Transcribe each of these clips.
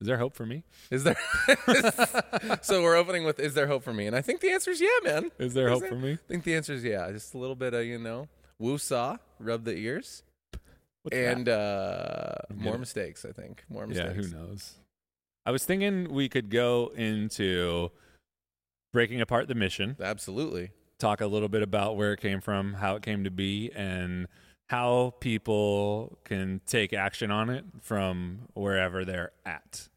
Is there hope for me? Is there? so we're opening with "Is there hope for me?" And I think the answer is yeah, man. Is there hope for me? I think the answer is yeah. Just a little bit of you know, woo saw, rub the ears, What's and uh, more Yeah. mistakes. I think more that? yeah, mistakes. who knows? I was thinking we could go into breaking apart the mission, Absolutely. talk a little bit about where it came from, how it came to be, and how people can take action on it from wherever they're at.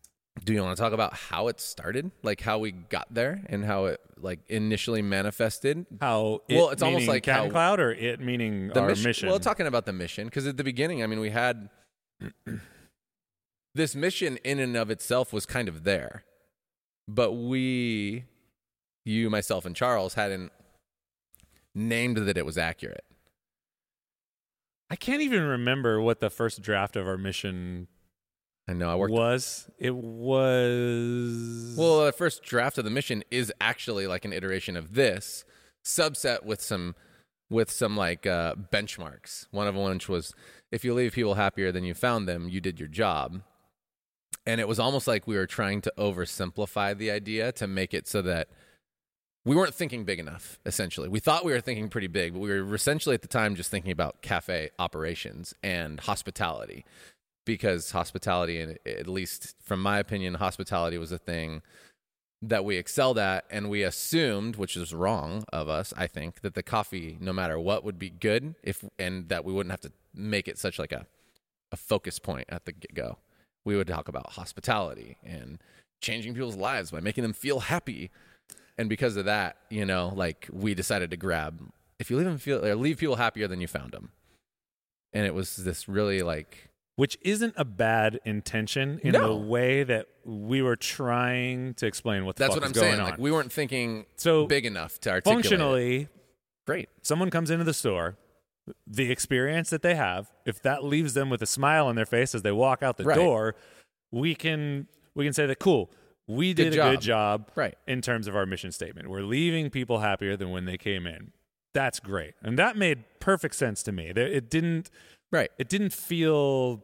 Do you want to talk about how it started, like how we got there, and how it like initially manifested? How it Well, it's almost like Cat how- and Cloud, or it meaning the our mission, mission. Well, talking about the mission, because at the beginning, I mean, we had this mission in and of itself was kind of there, but we, you, myself, and Charles hadn't named that it was accurate. I can't even remember what the first draft of our mission I know I worked. was. It was Well, the first draft of the mission is actually like an iteration of this subset with some with some like uh, benchmarks. One of which was if you leave people happier than you found them, you did your job. And it was almost like we were trying to oversimplify the idea to make it so that we weren't thinking big enough, essentially. We thought we were thinking pretty big, but we were essentially at the time just thinking about cafe operations and hospitality. Because hospitality, and at least from my opinion, hospitality was a thing that we excelled at, and we assumed, which is wrong of us, I think, that the coffee, no matter what, would be good if, and that we wouldn't have to make it such like a, a focus point at the get go. We would talk about hospitality and changing people's lives by making them feel happy. And because of that, you know, like we decided to grab if you leave them feel or leave people happier than you found them. And it was this really like which isn't a bad intention in No. the way that we were trying to explain what the that's fuck what I'm going saying. on. Like we weren't thinking so big enough to articulate. it. functionally, great. someone comes into the store, the experience that they have, if that leaves them with a smile on their face as they walk out the Right. door, we can we can say that cool. We Good did a job. good job Right. in terms of our mission statement. We're leaving people happier than when they came in. That's great. And that made perfect sense to me. It didn't Right. it didn't feel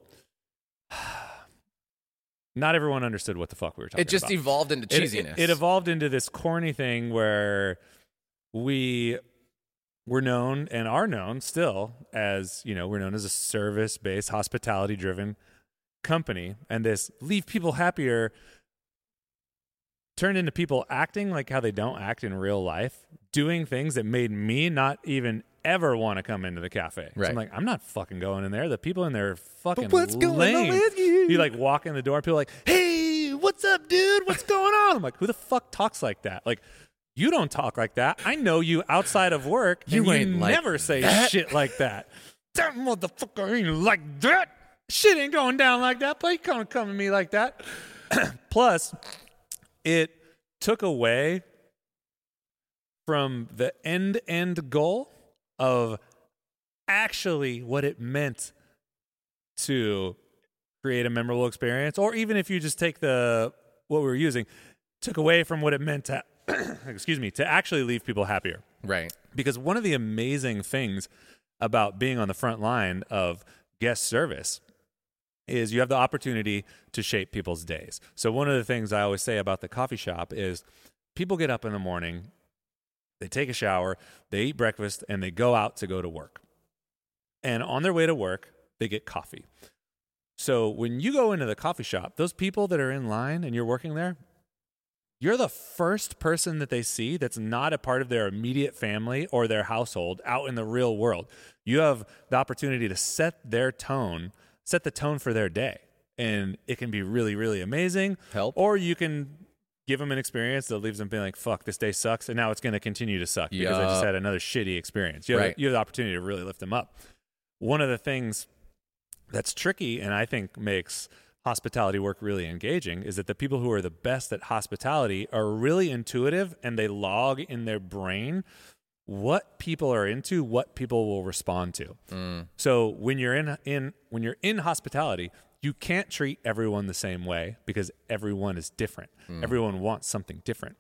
not everyone understood what the fuck we were talking about. It just about. evolved into It- cheesiness. It, it evolved into this corny thing where we were known and are known still as, you know, we're known as a service based, hospitality driven company. And this leave people happier turned into people acting like how they don't act in real life, doing things that made me not even ever want to come into the cafe. So I'm like, I'm not fucking going in there. The people in there are fucking what's going on with you? You like walk in the door and people are like, hey, what's up, dude? What's going on? I'm like, who the fuck talks like that? Like, you don't talk like that. I know you outside of work. You and ain't you like never say that. shit like that. That motherfucker ain't like that. Shit ain't going down like that. But you can't come to me like that. Plus, it took away from the end end goal of actually what it meant to create a memorable experience or even if you just take the what we were using took away from what it meant to excuse me to actually leave people happier right. because one of the amazing things about being on the front line of guest service is you have the opportunity to shape people's days. So one of the things I always say about the coffee shop is people get up in the morning, they take a shower, they eat breakfast and they go out to go to work. And on their way to work, they get coffee. So when you go into the coffee shop, those people that are in line and you're working there, you're the first person that they see that's not a part of their immediate family or their household out in the real world. You have the opportunity to set their tone, set the tone for their day. And it can be really, really amazing. Help. Or you can give them an experience that leaves them being like, fuck, this day sucks. And now it's going to continue to suck because I just had another shitty experience. You have, Right. you have the opportunity to really lift them up. One of the things that's tricky and I think makes hospitality work really engaging is that the people who are the best at hospitality are really intuitive and they log in their brain what people are into, what people will respond to. Mm. So when you're in in when you're in hospitality, you can't treat everyone the same way because everyone is different. Mm. Everyone wants something different.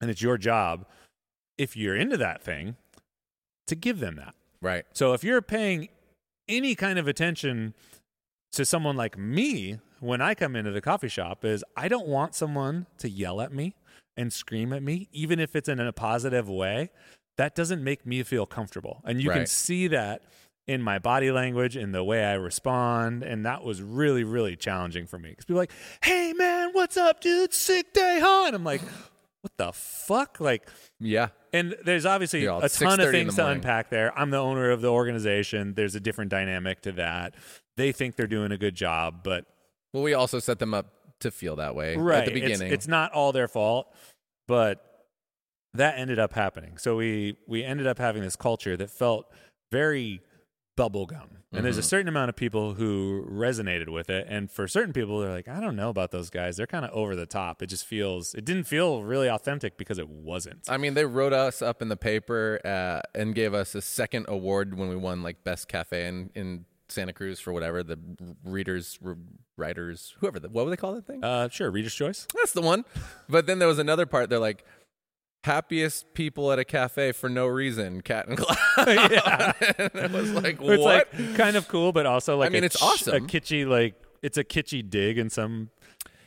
And it's your job if you're into that thing to give them that. Right. So if you're paying any kind of attention to someone like me when I come into the coffee shop is I don't want someone to yell at me and scream at me, even if it's in a positive way. That doesn't make me feel comfortable. And you can see that in my body language, in the way I respond. And that was really, really challenging for me. Because people are like, hey, man, what's up, dude? Sick day, huh? And I'm like, what the fuck? Like, Yeah. and there's obviously Yeah, a ton of things to morning. unpack there. I'm the owner of the organization. There's a different dynamic to that. They think they're doing a good job, but Well, we also set them up to feel that way right at the it's- beginning. It's, not all their fault, but that ended up happening. So we we ended up having this culture that felt very bubblegum. And there's a Mm-hmm. certain amount of people who resonated with it. And for certain people, they're like, I don't know about those guys. They're kind of over the top. It just feels, it didn't feel really authentic because it wasn't. I mean, they wrote us up in the paper uh, and gave us a second award when we won like best cafe in, in Santa Cruz for whatever the readers, writers, whoever. The, what would they call that thing? Uh, sure, Reader's Choice. That's the one. But then there was another part. They're like, happiest people at a cafe for no reason, cat and cloud. yeah. and it was like, It's what? like kind of cool, but also like I mean, it's ch- awesome. A kitschy like it's a kitschy dig in some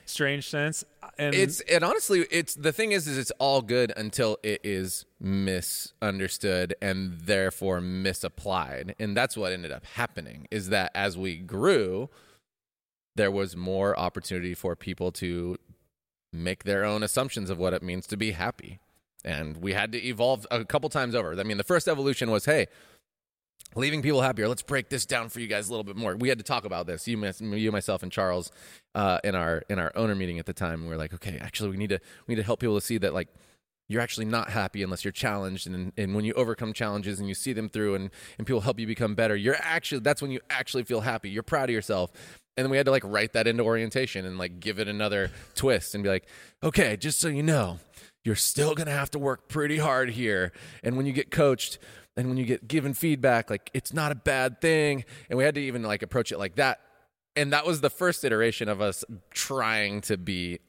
strange sense. And it's and honestly it's the thing is is it's all good until it is misunderstood and therefore misapplied and that's what ended up happening is that as we grew there was more opportunity for people to make their own assumptions of what it means to be happy and we had to evolve a couple times over i mean the first evolution was hey leaving people happier. Let's break this down for you guys a little bit more. We had to talk about this. You, you, myself, and Charles uh, in our in our owner meeting at the time. We were like, okay, actually, we need to we need to help people to see that like you're actually not happy unless you're challenged, and and when you overcome challenges and you see them through, and and people help you become better, you're actually that's when you actually feel happy. You're proud of yourself. And then we had to like write that into orientation and like give it another twist and be like, okay, just so you know, you're still gonna have to work pretty hard here. And when you get coached, and when you get given feedback like it's not a bad thing and we had to even like approach it like that and that was the first iteration of us trying to be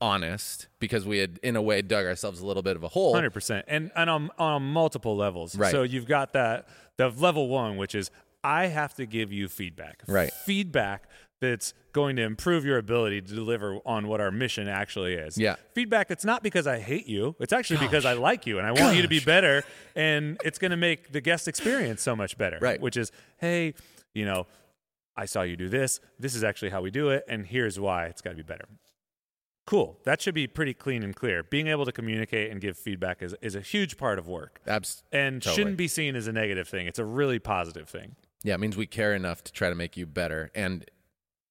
honest because we had in a way dug ourselves a little bit of a hole Hundred percent, and and on on multiple levels. Right. So you've got that the level one, which is I have to give you feedback. Right. Feedback that's going to improve your ability to deliver on what our mission actually is. Yeah. Feedback it's not because I hate you. It's actually because I like you and I want you to be better, and it's going to make the guest experience so much better. Right. Which is, hey, you know, I saw you do this. This is actually how we do it, and here's why it's got to be better. Cool. That should be pretty clean and clear. Being able to communicate and give feedback is, is a huge part of work Abs- and Totally. shouldn't be seen as a negative thing. It's a really positive thing. yeah it means we care enough to try to make you better and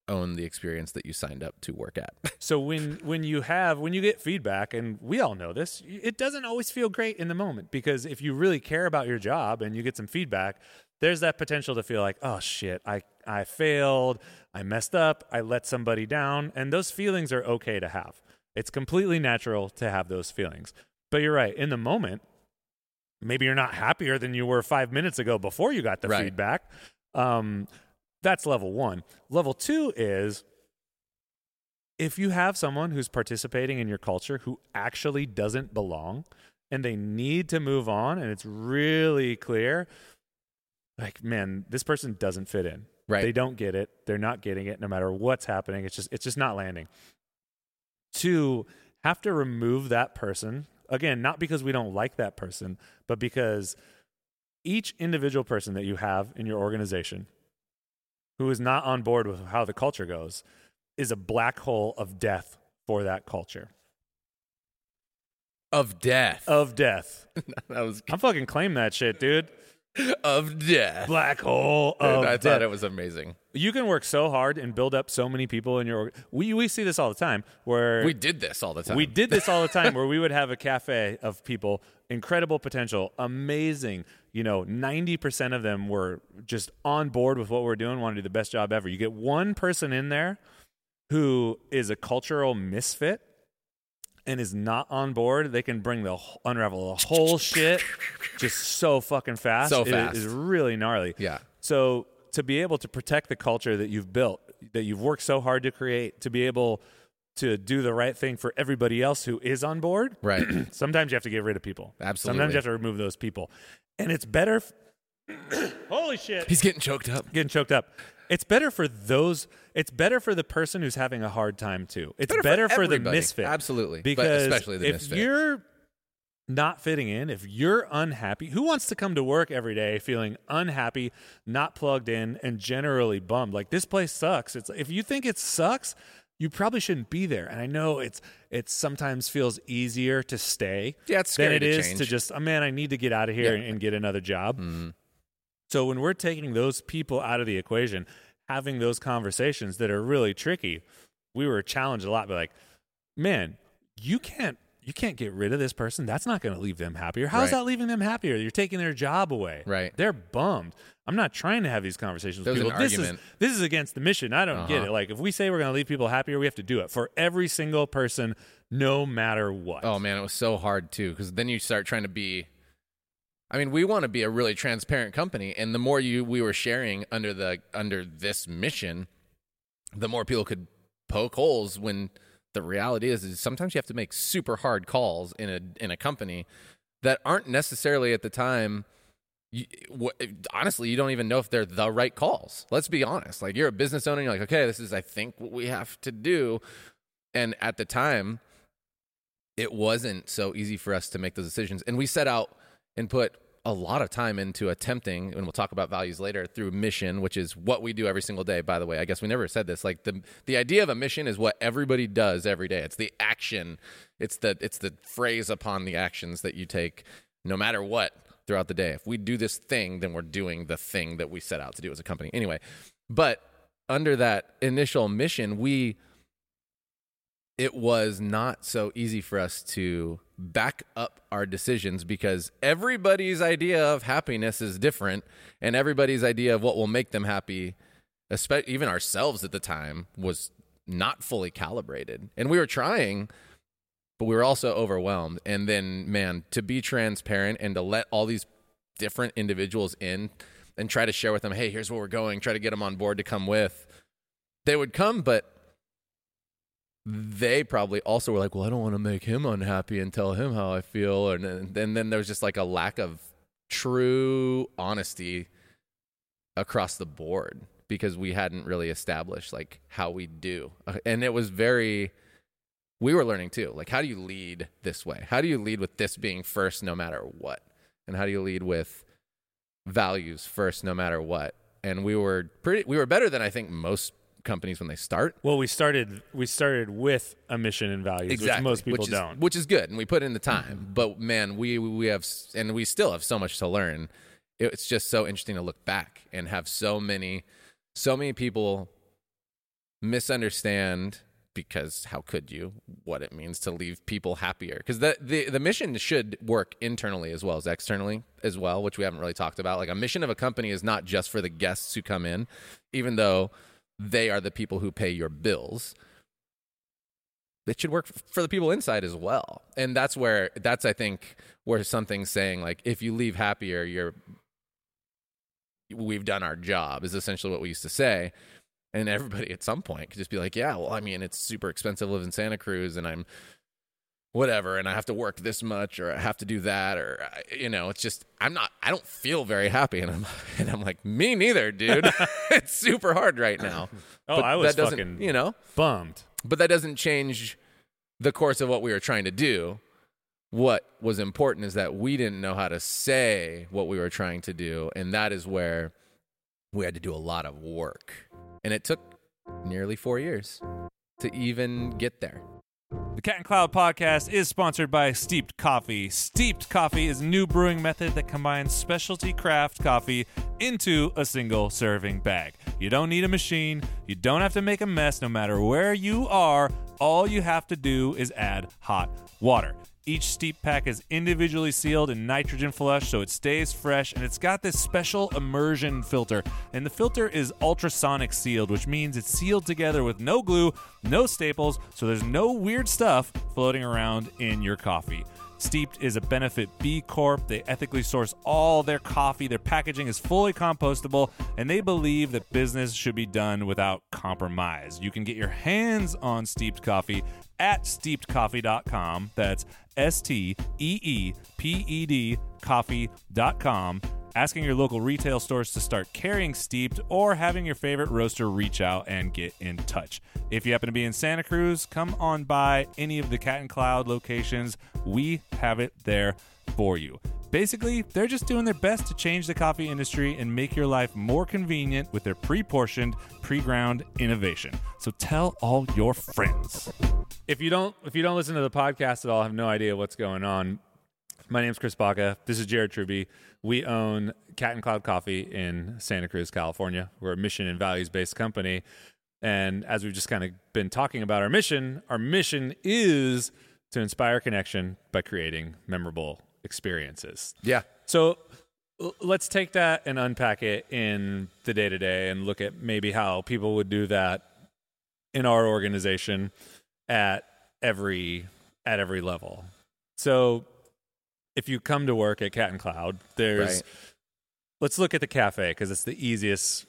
own the experience that you signed up to work at So when when you have when you get feedback and we all know this, it doesn't always feel great in the moment because if you really care about your job and you get some feedback, there's that potential to feel like, "Oh shit, I I failed, I messed up, I let somebody down." And those feelings are okay to have. It's completely natural to have those feelings. But you're right, in the moment, maybe you're not happier than you were 5 minutes ago before you got the Right. feedback. Um that's level 1. Level 2 is if you have someone who's participating in your culture who actually doesn't belong and they need to move on and it's really clear like man this person doesn't fit in. Right. they don't get it. They're not getting it no matter what's happening. It's just it's just not landing. To have to remove that person. Again not because we don't like that person but because each individual person that you have in your organization who is not on board with how the culture goes is a black hole of death for that culture. of death Of death. that was I'm fucking claim that shit, dude. Of death Black hole Dude, of i death. thought it was amazing you can work so hard and build up so many people in your we we see this all the time where we did this all the time We did this all the time where we would have a cafe of people, incredible potential, amazing. You know, 90% of them were just on board with what we're doing, want to do the best job ever. You get one person in there who is a cultural misfit and is not on board, they can bring the unravel the whole shit just so fucking fast. So It fast. is really gnarly. yeah So to be able to protect the culture that you've built, that you've worked so hard to create, to be able to do the right thing for everybody else who is on board, right sometimes you have to get rid of people. Absolutely. Sometimes you have to remove those people. And it's better. F- Holy shit. he's getting choked up Getting choked up. It's better for those. It's better for the person who's having a hard time too. It's better better, for for, the misfit, Absolutely. But because especially the if misfit. you're not fitting in, if you're unhappy, who wants to come to work every day feeling unhappy, not plugged in, and generally bummed? Like this place sucks. It's if you think it sucks, you probably shouldn't be there. And I know it's it sometimes feels easier to stay Yeah, it's than it to is change. to just, oh man, I need to get out of here Yeah. and, and get another job. Mhm. So when we're taking those people out of the equation, having those conversations that are really tricky, we were challenged a lot. But like, man, you can't you can't get rid of this person. That's not going to leave them happier. How's Right. that leaving them happier? You're taking their job away. Right. They're bummed. I'm not trying to have these conversations There with people. an this argument. is this is against the mission. I don't get Uh-huh. it. Like if we say we're going to leave people happier, we have to do it for every single person, no matter what. Oh man, it was so hard too because then you start trying to be. I mean, we want to be a really transparent company, and the more you we were sharing under the under this mission, the more people could poke holes. When the reality is, is sometimes you have to make super hard calls in a in a company that aren't necessarily at the time. You, honestly, you don't even know if they're the right calls. Let's be honest. Like you're a business owner, you're like, okay, this is I think what we have to do, and at the time it wasn't so easy for us to make those decisions. And we set out and put a lot of time into attempting, and we'll talk about values later, through mission, which is what we do every single day, by the way. I guess we never said this. Like the the idea of a mission is what everybody does every day. It's the action. It's the it's the phrase upon the actions that you take no matter what throughout the day. If we do this thing, then we're doing the thing that we set out to do as a company. Anyway, but under that initial mission, we it was not so easy for us to back up our decisions because everybody's idea of happiness is different and everybody's idea of what will make them happy espe- even ourselves at the time was not fully calibrated. And we were trying but we were also overwhelmed. And then man to be transparent and to let all these different individuals in and try to share with them hey here's where we're going try to get them on board to come with they would come but they probably also were like, well, I don't want to make him unhappy and tell him how I feel. And then, and then there was just like a lack of true honesty across the board because we hadn't really established like how we do. Uh, And it was very, we were learning too. Like, how do you lead this way? How do you lead with this being first no matter what? And how do you lead with values first no matter what? And we were pretty, we were better than I think most companies when they start. Well, we started we started with a mission and values, which most people which is, don't. Which is good, and we put in the time. Mm-hmm. But man, we we have, and we still have so much to learn. It's just so interesting to look back and have so many, so many people misunderstand because how could you what it means to leave people happier because the, the the mission should work internally as well as externally as well which we haven't really talked about like a mission of a company is not just for the guests who come in even though they are the people who pay your bills it should work for the people inside as well. And that's where that's i think where something's saying like if you leave happier you're we've done our job is essentially what we used to say. And everybody at some point could just be like yeah well i mean it's super expensive to live in santa cruz and i'm whatever and i have to work this much or i have to do that or you know it's just i'm not i don't feel very happy and i'm and i'm like me neither dude it's super hard right now Oh, But I was that doesn't fucking you know bummed. but that doesn't change the course of what we were trying to do. What was important is that we didn't know how to say what we were trying to do. And that is where we had to do a lot of work. And it took nearly four years to even get there. The Cat and Cloud podcast is sponsored by Steeped Coffee. Steeped Coffee is a new brewing method that combines specialty craft coffee into a single serving bag. You don't need a machine, you don't have to make a mess no matter where you are. All you have to do is add hot water. Each steep pack is individually sealed in nitrogen flush so it stays fresh and it's got this special immersion filter. And the filter is ultrasonic sealed, which means it's sealed together with no glue, no staples, so there's no weird stuff floating around in your coffee. Steeped is a benefit B Corp. They ethically source all their coffee. Their packaging is fully compostable, and they believe that business should be done without compromise. You can get your hands on steeped coffee at steepedcoffee.com. That's S T E E P E D coffee.com. asking your local retail stores to start carrying steeped, or having your favorite roaster reach out and get in touch. If you happen to be in Santa Cruz, come on by any of the Cat and Cloud locations. We have it there for you. Basically, they're just doing their best to change the coffee industry and make your life more convenient with their pre portioned, pre ground innovation. So tell all your friends. If you don't if you don't listen to the podcast at all, have no idea what's going on. My name's Chris Baca. This is Jared Truby. We own Cat and Cloud Coffee in Santa Cruz, California. We're a mission and values based company. And as we've just kind of been talking about our mission, our mission is to inspire connection by creating memorable experiences. Yeah. So let's take that and unpack it in the day to day and look at maybe how people would do that in our organization at every at every level. So if you come to work at Cat and Cloud, there's Right. let's look at the cafe because it's the easiest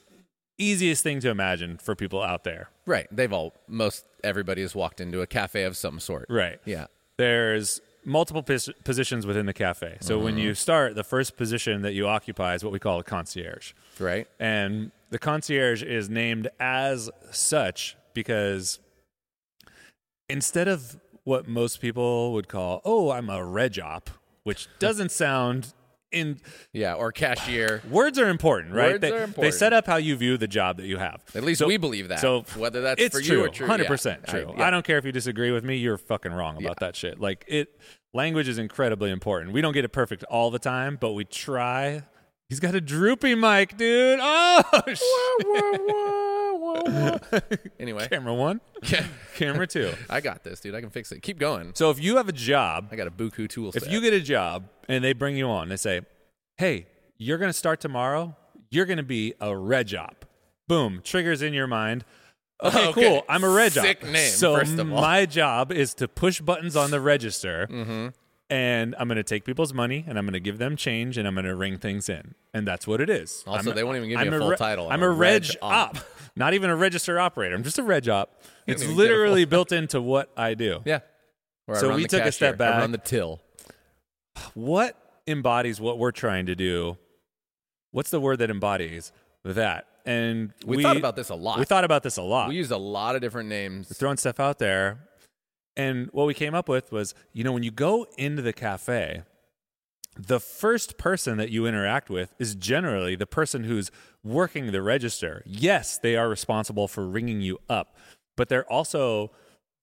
easiest thing to imagine for people out there. Right. They've all most everybody has walked into a cafe of some sort. Right. Yeah. there's multiple pos- positions within the cafe. So when mm-hmm. you start, the first position that you occupy is what we call a concierge. Right. And the concierge is named as such because instead of what most people would call, oh, I'm a reg op, which doesn't sound in Yeah. Or cashier. words are important, right? Words they, are they set up how you view the job that you have. At least So- we believe that. So whether that's it's for true, you or true, hundred yeah. percent I- true. yeah. I don't care if you disagree with me. You're fucking wrong about that shit. Like it, language is incredibly important. We don't get it perfect all the time, but we try. He's got a droopy mic, dude. Oh, shit. Anyway, camera one, camera two. I got this, dude. I can fix it. Keep going. So if you have a job, I got a buku tool set. if you get a job and they bring you on, they say, "Hey, you're going to start tomorrow. You're going to be a reg op." Boom, triggers in your mind. Okay, Okay. cool. I'm a reg Sick op. name, so first of all. my job is to push buttons on the register, Mm-hmm. and I'm going to take people's money and I'm going to give them change and I'm going to ring things in, and that's what it is. Also, I'm they won't even give you I'm a full re- title. I'm, I'm a a reg, reg op. op. not even a register operator. I'm just a reg op. It's literally built into what I do. yeah. Or So we took a step back. run the till. what embodies what we're trying to do what's the word that embodies that and We, thought about this a lot. we thought about this a lot we used a lot of different names. throwing stuff out there and what we came up with was you know when you go into the cafe the first person that you interact with is generally the person who's working the register. Yes they are responsible for ringing you up but they're also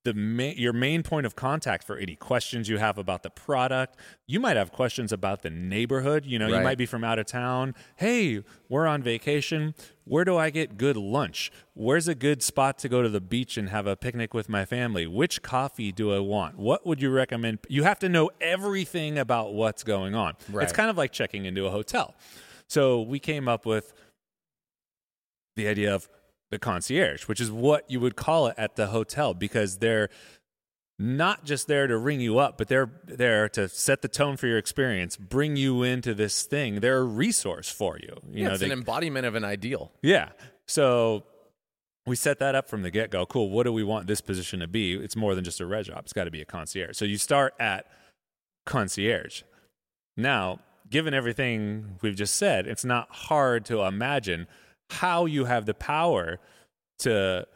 the ma- your main point of contact for any questions you have about the product. You might have questions about the neighborhood. You know, you might be from out of town. Hey, we're on vacation. Where do I get good lunch? Where's a good spot to go to the beach and have a picnic with my family? Which coffee do I want? What would you recommend? You have to know everything about what's going on. It's kind of like checking into a hotel. So we came up with the idea of the concierge, which is what you would call it at the hotel because they're not just there to ring you up, but they're there to set the tone for your experience, bring you into this thing. They're a resource for you. You Yeah, know, it's they, an embodiment of an ideal. yeah. So we set that up from the get go. Cool. What do we want this position to be? It's more than just a reg op. It's got to be a concierge. So you start at concierge. Now, given everything we've just said, it's not hard to imagine how you have the power to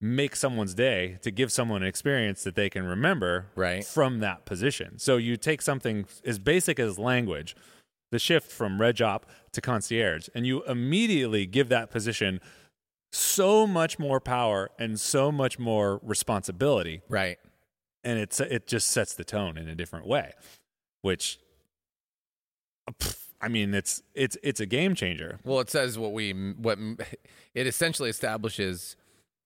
make someone's day, to give someone an experience that they can remember Right. from that position. So you take something as basic as language, the shift from reg op to concierge, and you immediately give that position so much more power and so much more responsibility Right. and it's it just sets the tone in a different way which pff, i mean it's it's it's a game changer Well, it says what we what it essentially establishes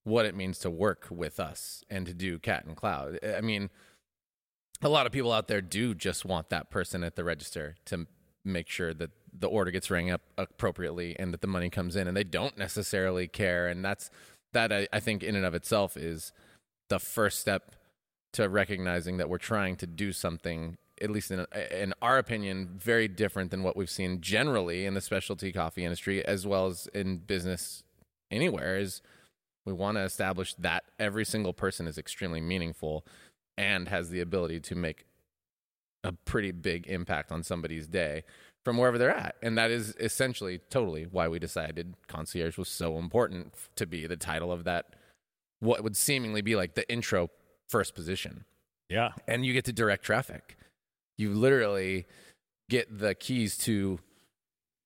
what it means to work with us and to do cat and cloud. I mean, a lot of people out there do just want that person at the register to make sure that the order gets rang up appropriately and that the money comes in, and they don't necessarily care. And that's that I, I think in and of itself is the first step to recognizing that we're trying to do something at least in, in our opinion very different than what we've seen generally in the specialty coffee industry as well as in business anywhere is we want to establish that every single person is extremely meaningful and has the ability to make a pretty big impact on somebody's day from wherever they're at. And that is essentially totally why we decided concierge was so important to be the title of that, what would seemingly be like the intro first position. Yeah. And you get to direct traffic. You literally get the keys to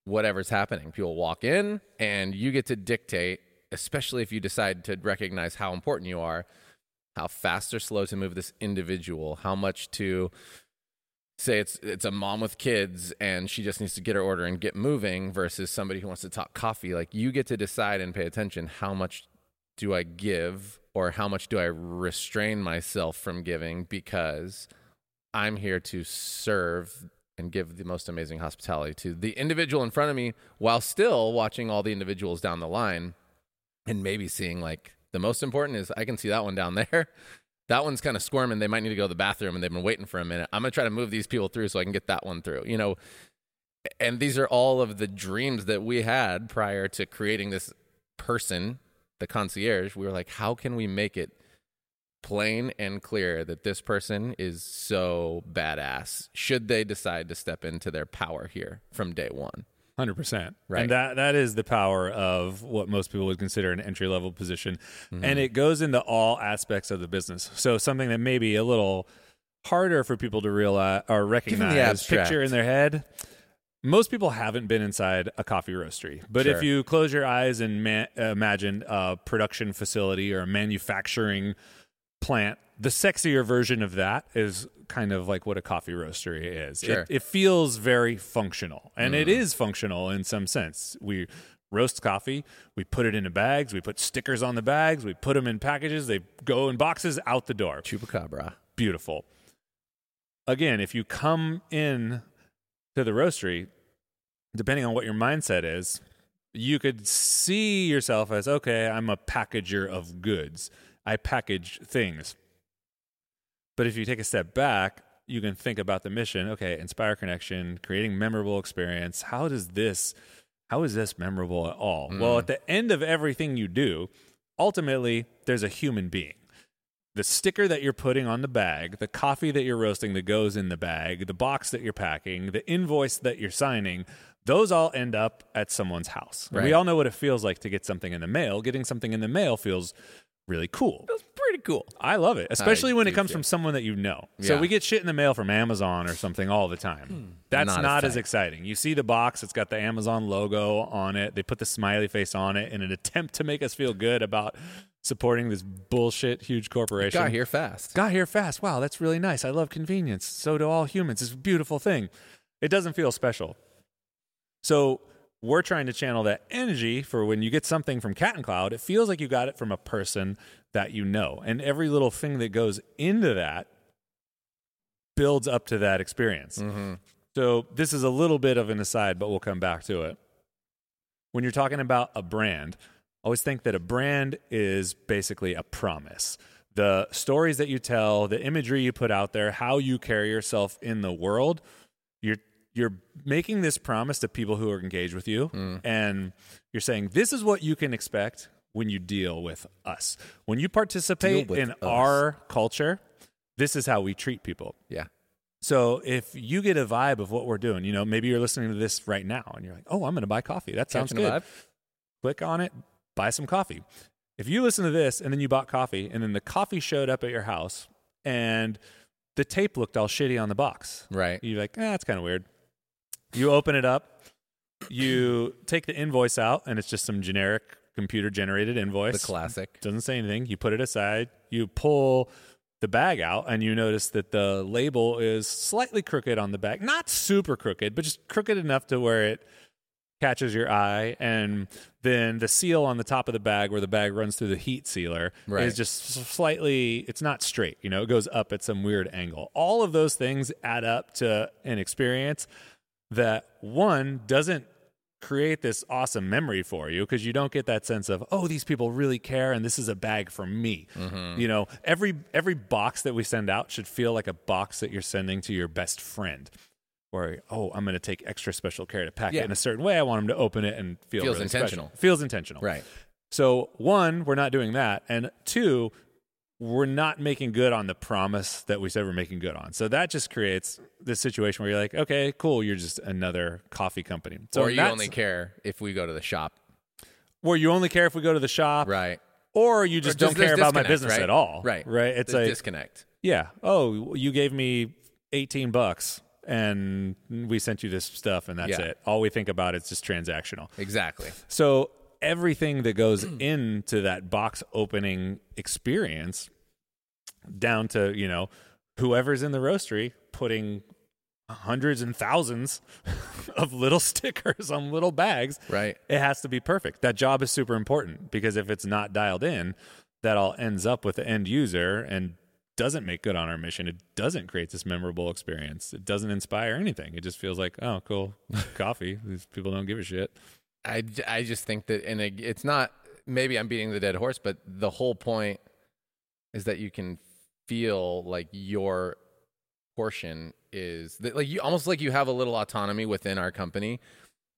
whatever's happening. People walk in and you get to dictate, especially if you decide to recognize how important you are, how fast or slow to move this individual, how much to say it's it's a mom with kids and she just needs to get her order and get moving versus somebody who wants to talk coffee like you get to decide and pay attention how much do I give or how much do I restrain myself from giving because I'm here to serve and give the most amazing hospitality to the individual in front of me while still watching all the individuals down the line and maybe seeing like the most important is I can see that one down there. That one's kind of squirming. They might need to go to the bathroom and they've been waiting for a minute. I'm going to try to move these people through so I can get that one through. You know, and these are all of the dreams that we had prior to creating this person, the concierge. We were like, how can we make it plain and clear that this person is so badass should they decide to step into their power here from day one? Hundred percent, Right. And that that is the power of what most people would consider an entry level position, Mm-hmm. and it goes into all aspects of the business. So something that may be a little harder for people to realize or recognize, picture in their head. Most people haven't been inside a coffee roastery, but if you close your eyes and ma- imagine a production facility or a manufacturing plant, the sexier version of that is kind of like what a coffee roastery is. Sure. It, it feels very functional, and it mm. is functional in some sense. We roast coffee, we put it into bags, we put stickers on the bags, we put them in packages, they go in boxes out the door. Chupacabra. Beautiful. Again, if you come in to the roastery, depending on what your mindset is, you could see yourself as okay, I'm a packager of goods. I package things. But if you take a step back, you can think about the mission. Okay, inspire connection, creating memorable experience. How does this how is this memorable at all? Hmm. Well, at the end of everything you do, ultimately there's a human being. The sticker that you're putting on the bag, the coffee that you're roasting that goes in the bag, the box that you're packing, the invoice that you're signing, those all end up at someone's house. And We all know what it feels like to get something in the mail. Getting something in the mail feels really cool. That's pretty cool. I love it, especially when it do comes too. from someone that you know. So Yeah. we get shit in the mail from Amazon or something all the time. Hmm. That's Not not, as as tight. exciting. You see the box, it's got the Amazon logo on it. They put the smiley face on it in an attempt to make us feel good about supporting this bullshit huge corporation. Got here fast. Got here fast. Wow, that's really nice. I love convenience. So do all humans. It's a beautiful thing. It doesn't feel special. So we're trying to channel that energy for when you get something from Cat and Cloud, it feels like you got it from a person that you know. And every little thing that goes into that builds up to that experience. Mm-hmm. So this is a little bit of an aside, but we'll come back to it. When you're talking about a brand, always think that a brand is basically a promise. The stories that you tell, the imagery you put out there, how you carry yourself in the world, you're you're making this promise to people who are engaged with you and you're saying this is what you can expect when you deal with us. When you participate in us. our culture, this is how we treat people. Yeah. So if you get a vibe of what we're doing, you know, maybe you're listening to this right now and you're like, "Oh, I'm going to buy coffee. That sounds Catching good." Click on it, buy some coffee. If you listen to this and then you bought coffee and then the coffee showed up at your house and the tape looked all shitty on the box, Right. you're like, "Ah, that's kind of weird." You open it up, you take the invoice out, and it's just some generic computer generated invoice The classic. doesn't say anything. You put it aside. You pull the bag out, and you notice that the label is slightly crooked on the back. Not super crooked, but just crooked enough to where it catches your eye. And then the seal on the top of the bag, where the bag runs through the heat sealer, Right. is just slightly. It's not straight. You know, it goes up at some weird angle. All of those things add up to an experience that one doesn't create this awesome memory for you because you don't get that sense of oh these people really care and this is a bag for me mm-hmm. you know every every box that we send out should feel like a box that you're sending to your best friend where oh i'm going to take extra special care to pack Yeah. it in a certain way i want them to open it and feel Feels really special. intentional. feels intentional Right. so one, we're not doing that, and two, we're not making good on the promise that we said we're making good on. So that just creates this situation where you're like, okay, cool, you're just another coffee company. So or you only care if we go to the shop. where you only care if we go to the shop, Right. or you just Or don't care about my business right? at all. Right. Right. It's a disconnect. yeah. Oh, you gave me 18 bucks and we sent you this stuff and that's Yeah. it. All we think about is just transactional. Exactly. So everything that goes into that box opening experience down to, you know, whoever's in the roastery putting hundreds and thousands of little stickers on little bags Right. it has to be perfect. That job is super important because if it's not dialed in, that all ends up with the end user and doesn't make good on our mission. It doesn't create this memorable experience. It doesn't inspire anything. It just feels like, oh, cool, coffee. These people don't give a shit. I, I just think that, and it, it's not, maybe I'm beating the dead horse, but the whole point is that you can feel like your portion is that, like you almost like you have a little autonomy within our company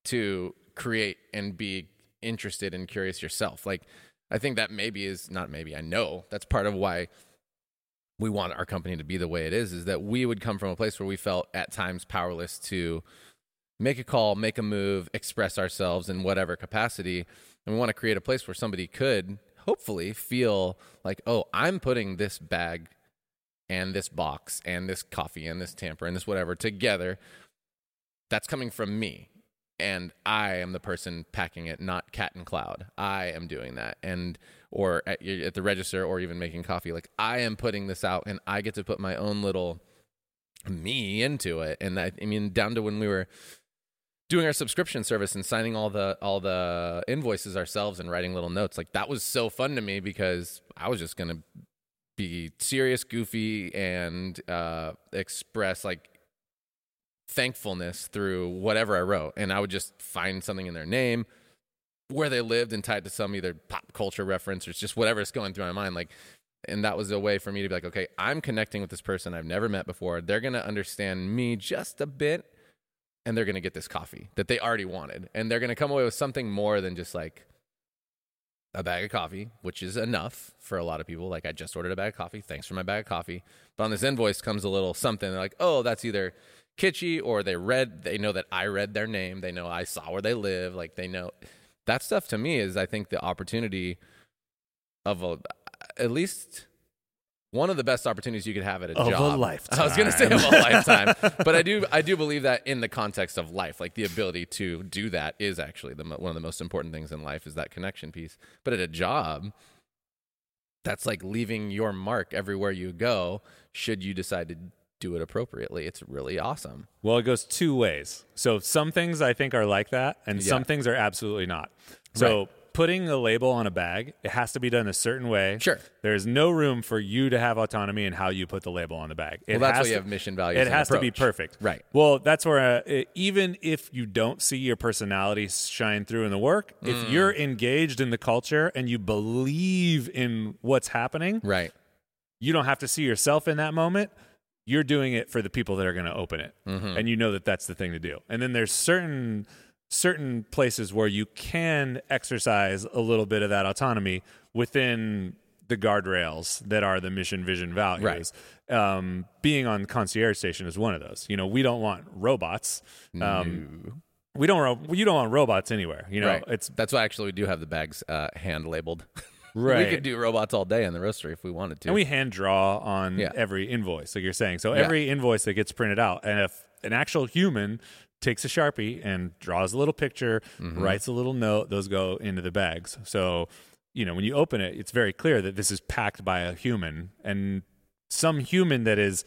to create and be interested and curious yourself. Like, I think that maybe is not maybe, I know that's part of why we want our company to be the way it is, is that we would come from a place where we felt at times powerless to make a call, make a move, express ourselves in whatever capacity. And we want to create a place where somebody could hopefully feel like, oh, I'm putting this bag and this box and this coffee and this tamper and this whatever together. That's coming from me. And I am the person packing it, not Cat and Cloud. I am doing that. And, or at, at the register or even making coffee, like I am putting this out and I get to put my own little me into it. And I, I mean, down to when we were doing our subscription service and signing all the all the invoices ourselves and writing little notes like that was so fun to me because i was just gonna be serious goofy and uh express like thankfulness through whatever i wrote. And i would just find something in their name where they lived and tied to some either pop culture reference or just whatever's going through my mind like and that was a way for me to be like okay i'm connecting with this person i've never met before. They're to understand me just a bit and they're to get this coffee that they already wanted. And they're to come away with something more than just like a bag of coffee which is enough for a lot of people. Like i just ordered a bag of coffee. Thanks for my bag of coffee. But on this invoice comes a little something. They're like oh that's either kitschy or they read they know that i read their name. They know i saw where they live. Like they know. That stuff to me is i think the opportunity of a at least one of the best opportunities you could have at a Of a job. lifetime. I was going to say of a lifetime, but I do I do believe that in the context of life, like the ability to do that is actually the one of the most important things in life is that connection piece. But at a job, that's like leaving your mark everywhere you go. Should you decide to do it appropriately, it's really awesome. Well, it goes two ways. So some things I think are like that, and Yeah. some things are absolutely not. So Right. Putting a label on a bag, it has to be done a certain way. Sure. There is no room for you to have autonomy in how you put the label on the bag. It Well, that's has why you to- have mission values. It has to be perfect. Right. Well, that's where uh, even if you don't see your personality shine through in the work, Mm. if you're engaged in the culture and you believe in what's happening, Right. you don't have to see yourself in that moment. You're doing it for the people that are going to open it, Mm-hmm. and you know that that's the thing to do. And then there's certain certain places where you can exercise a little bit of that autonomy within the guardrails that are the mission, vision, values. Um, being on concierge station is one of those. You know, we don't want robots. Um, we don't. You don't want robots anywhere. You know, right. it's that's why actually we do have the bags uh, hand labeled. Right. we could do robots all day in the roastery if we wanted to. And we hand draw on Yeah. every invoice, like you're saying. So Yeah. every invoice that gets printed out, and if an actual human takes a sharpie and draws a little picture, Mm-hmm. writes a little note, those go into the bags. So you know when you open it, it's very clear that this is packed by a human and some human that is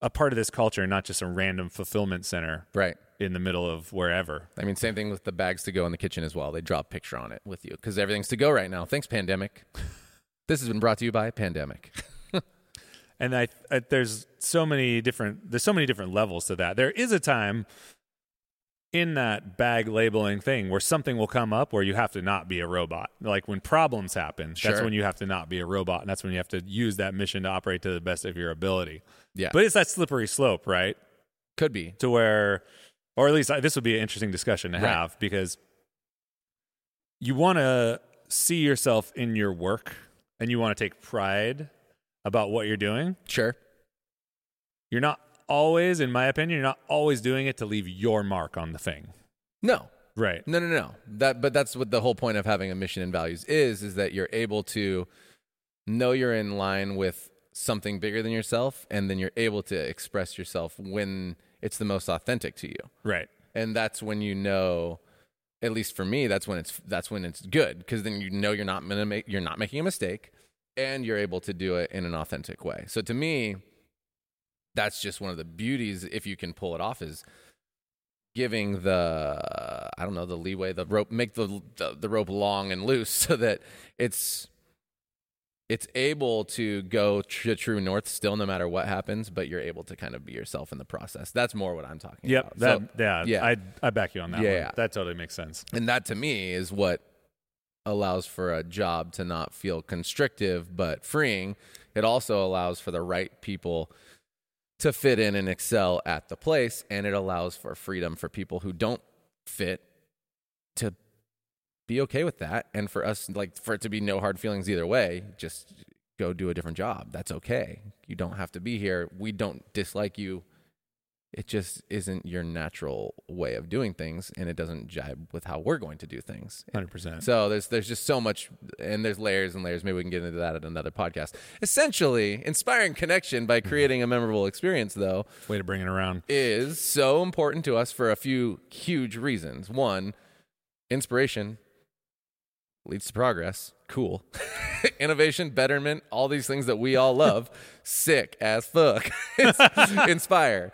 a part of this culture, not just a random fulfillment center right. in the middle of wherever. I mean, same thing with the bags to go in the kitchen as well. They draw a picture on it with you because everything's to go right now. Thanks, pandemic. this has been brought to you by Pandemic. and I, I there's so many different there's so many different levels to that. There is a time in that bag labeling thing where something will come up where you have to not be a robot. Like when problems happen, that's when you have to not be a robot, and that's when you have to use that mission to operate to the best of your ability. Yeah, But it's that slippery slope, right? could be. To where, or at least I, this would be an interesting discussion to Right. have because you want to see yourself in your work and you want to take pride about what you're doing, Sure. you're not always, in my opinion, you're not always doing it to leave your mark on the thing. No. Right. No, no, no. That, but that's what the whole point of having a mission and values is: is that you're able to know you're in line with something bigger than yourself, and then you're able to express yourself when it's the most authentic to you. Right. and that's when you know at least for me that's when it's that's when it's good because then you know you're not gonna make you're not making a mistake and you're able to do it in an authentic way so to me that's just one of the beauties if you can pull it off is giving the uh, i don't know the leeway the rope make the the, the rope long and loose so that it's it's able to go to true north still no matter what happens but you're able to kind of be yourself in the process that's more what i'm talking Yep. about That, So- yeah. yeah. I I back you on that. Yeah, yeah. That totally makes sense. And that to me is what allows for a job to not feel constrictive but freeing. It also allows for the right people to fit in and excel at the place. And it allows for freedom for people who don't fit to be okay with that. And for us, like, for it to be no hard feelings either way, just go do a different job. That's okay. You don't have to be here. We don't dislike you it just isn't your natural way of doing things and it doesn't jibe with how we're going to do things. Hundred percent. so there's there's just so much and there's layers and layers. Maybe we can get into that at another podcast. Essentially inspiring connection by creating a memorable experience though Way to bring it around. is so important to us for a few huge reasons. One inspiration leads to progress. Cool. Innovation betterment all these things that we all love. Sick as fuck. Inspire.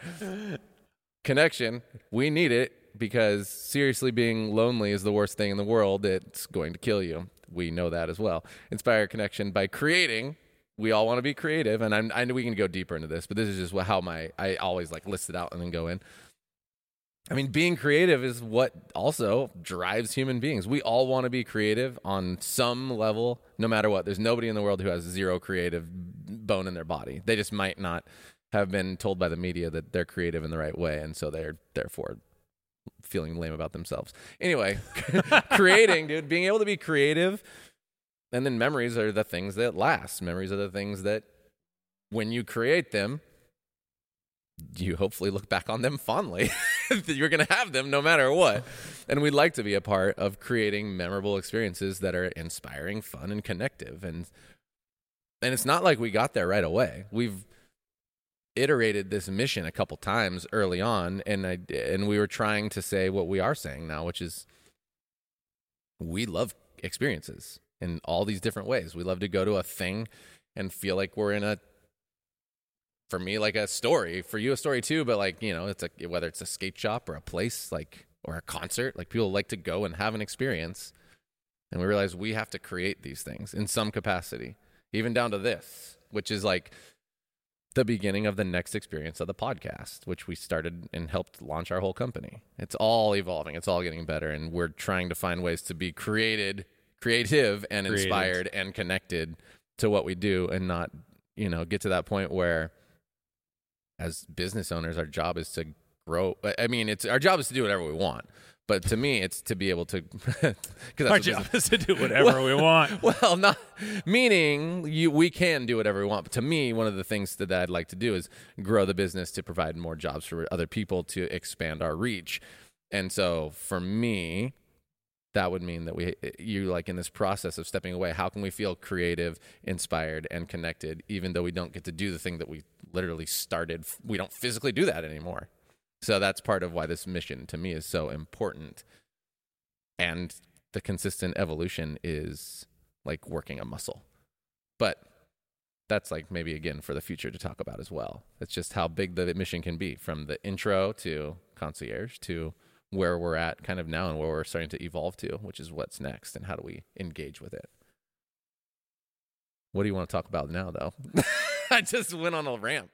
Connection. We need it because seriously being lonely is the worst thing in the world. It's going to kill you. We know that as well. Inspire connection by creating. We all want to be creative and I'm, i know we can go deeper into this but this is just how my i always like list it out and then go in I mean, being creative is what also drives human beings. We all want to be creative on some level, no matter what. There's nobody in the world who has zero creative bone in their body. They just might not have been told by the media that they're creative in the right way, and so they're therefore feeling lame about themselves. Anyway, creating, dude, being able to be creative, and then memories are the things that last. Memories are the things that, when you create them, you hopefully look back on them fondly. You're going to have them no matter what. And we'd like to be a part of creating memorable experiences that are inspiring, fun, and connective. And and it's not like we got there right away. We've iterated this mission a couple times early on, and I and we were trying to say what we are saying now, which is we love experiences in all these different ways. We love to go to a thing and feel like we're in a for me like a story for you a story too but like you know it's a whether it's a skate shop or a place like or a concert like people like to go and have an experience and we realize we have to create these things in some capacity even down to this which is like the beginning of the next experience of the podcast which we started and helped launch our whole company it's all evolving it's all getting better and we're trying to find ways to be created creative and Creative. inspired and connected to what we do and not you know get to that point where as business owners, our job is to grow. I mean, it's our job is to do whatever we want. But to me, it's to be able to. Our job is to do whatever we want. Well, not meaning you. We can do whatever we want. But to me, one of the things that I'd like to do is grow the business to provide more jobs for other people to expand our reach. And so, for me, that would mean that we you like in this process of stepping away how can we feel creative inspired and connected even though we don't get to do the thing that we literally started we don't physically do that anymore so that's part of why this mission to me is so important and the consistent evolution is like working a muscle but that's like maybe again for the future to talk about as well it's just how big the mission can be from the intro to concierge to where we're at kind of now and where we're starting to evolve to, which is what's next and how do we engage with it. What do you want to talk about now, though? I just went on a ramp.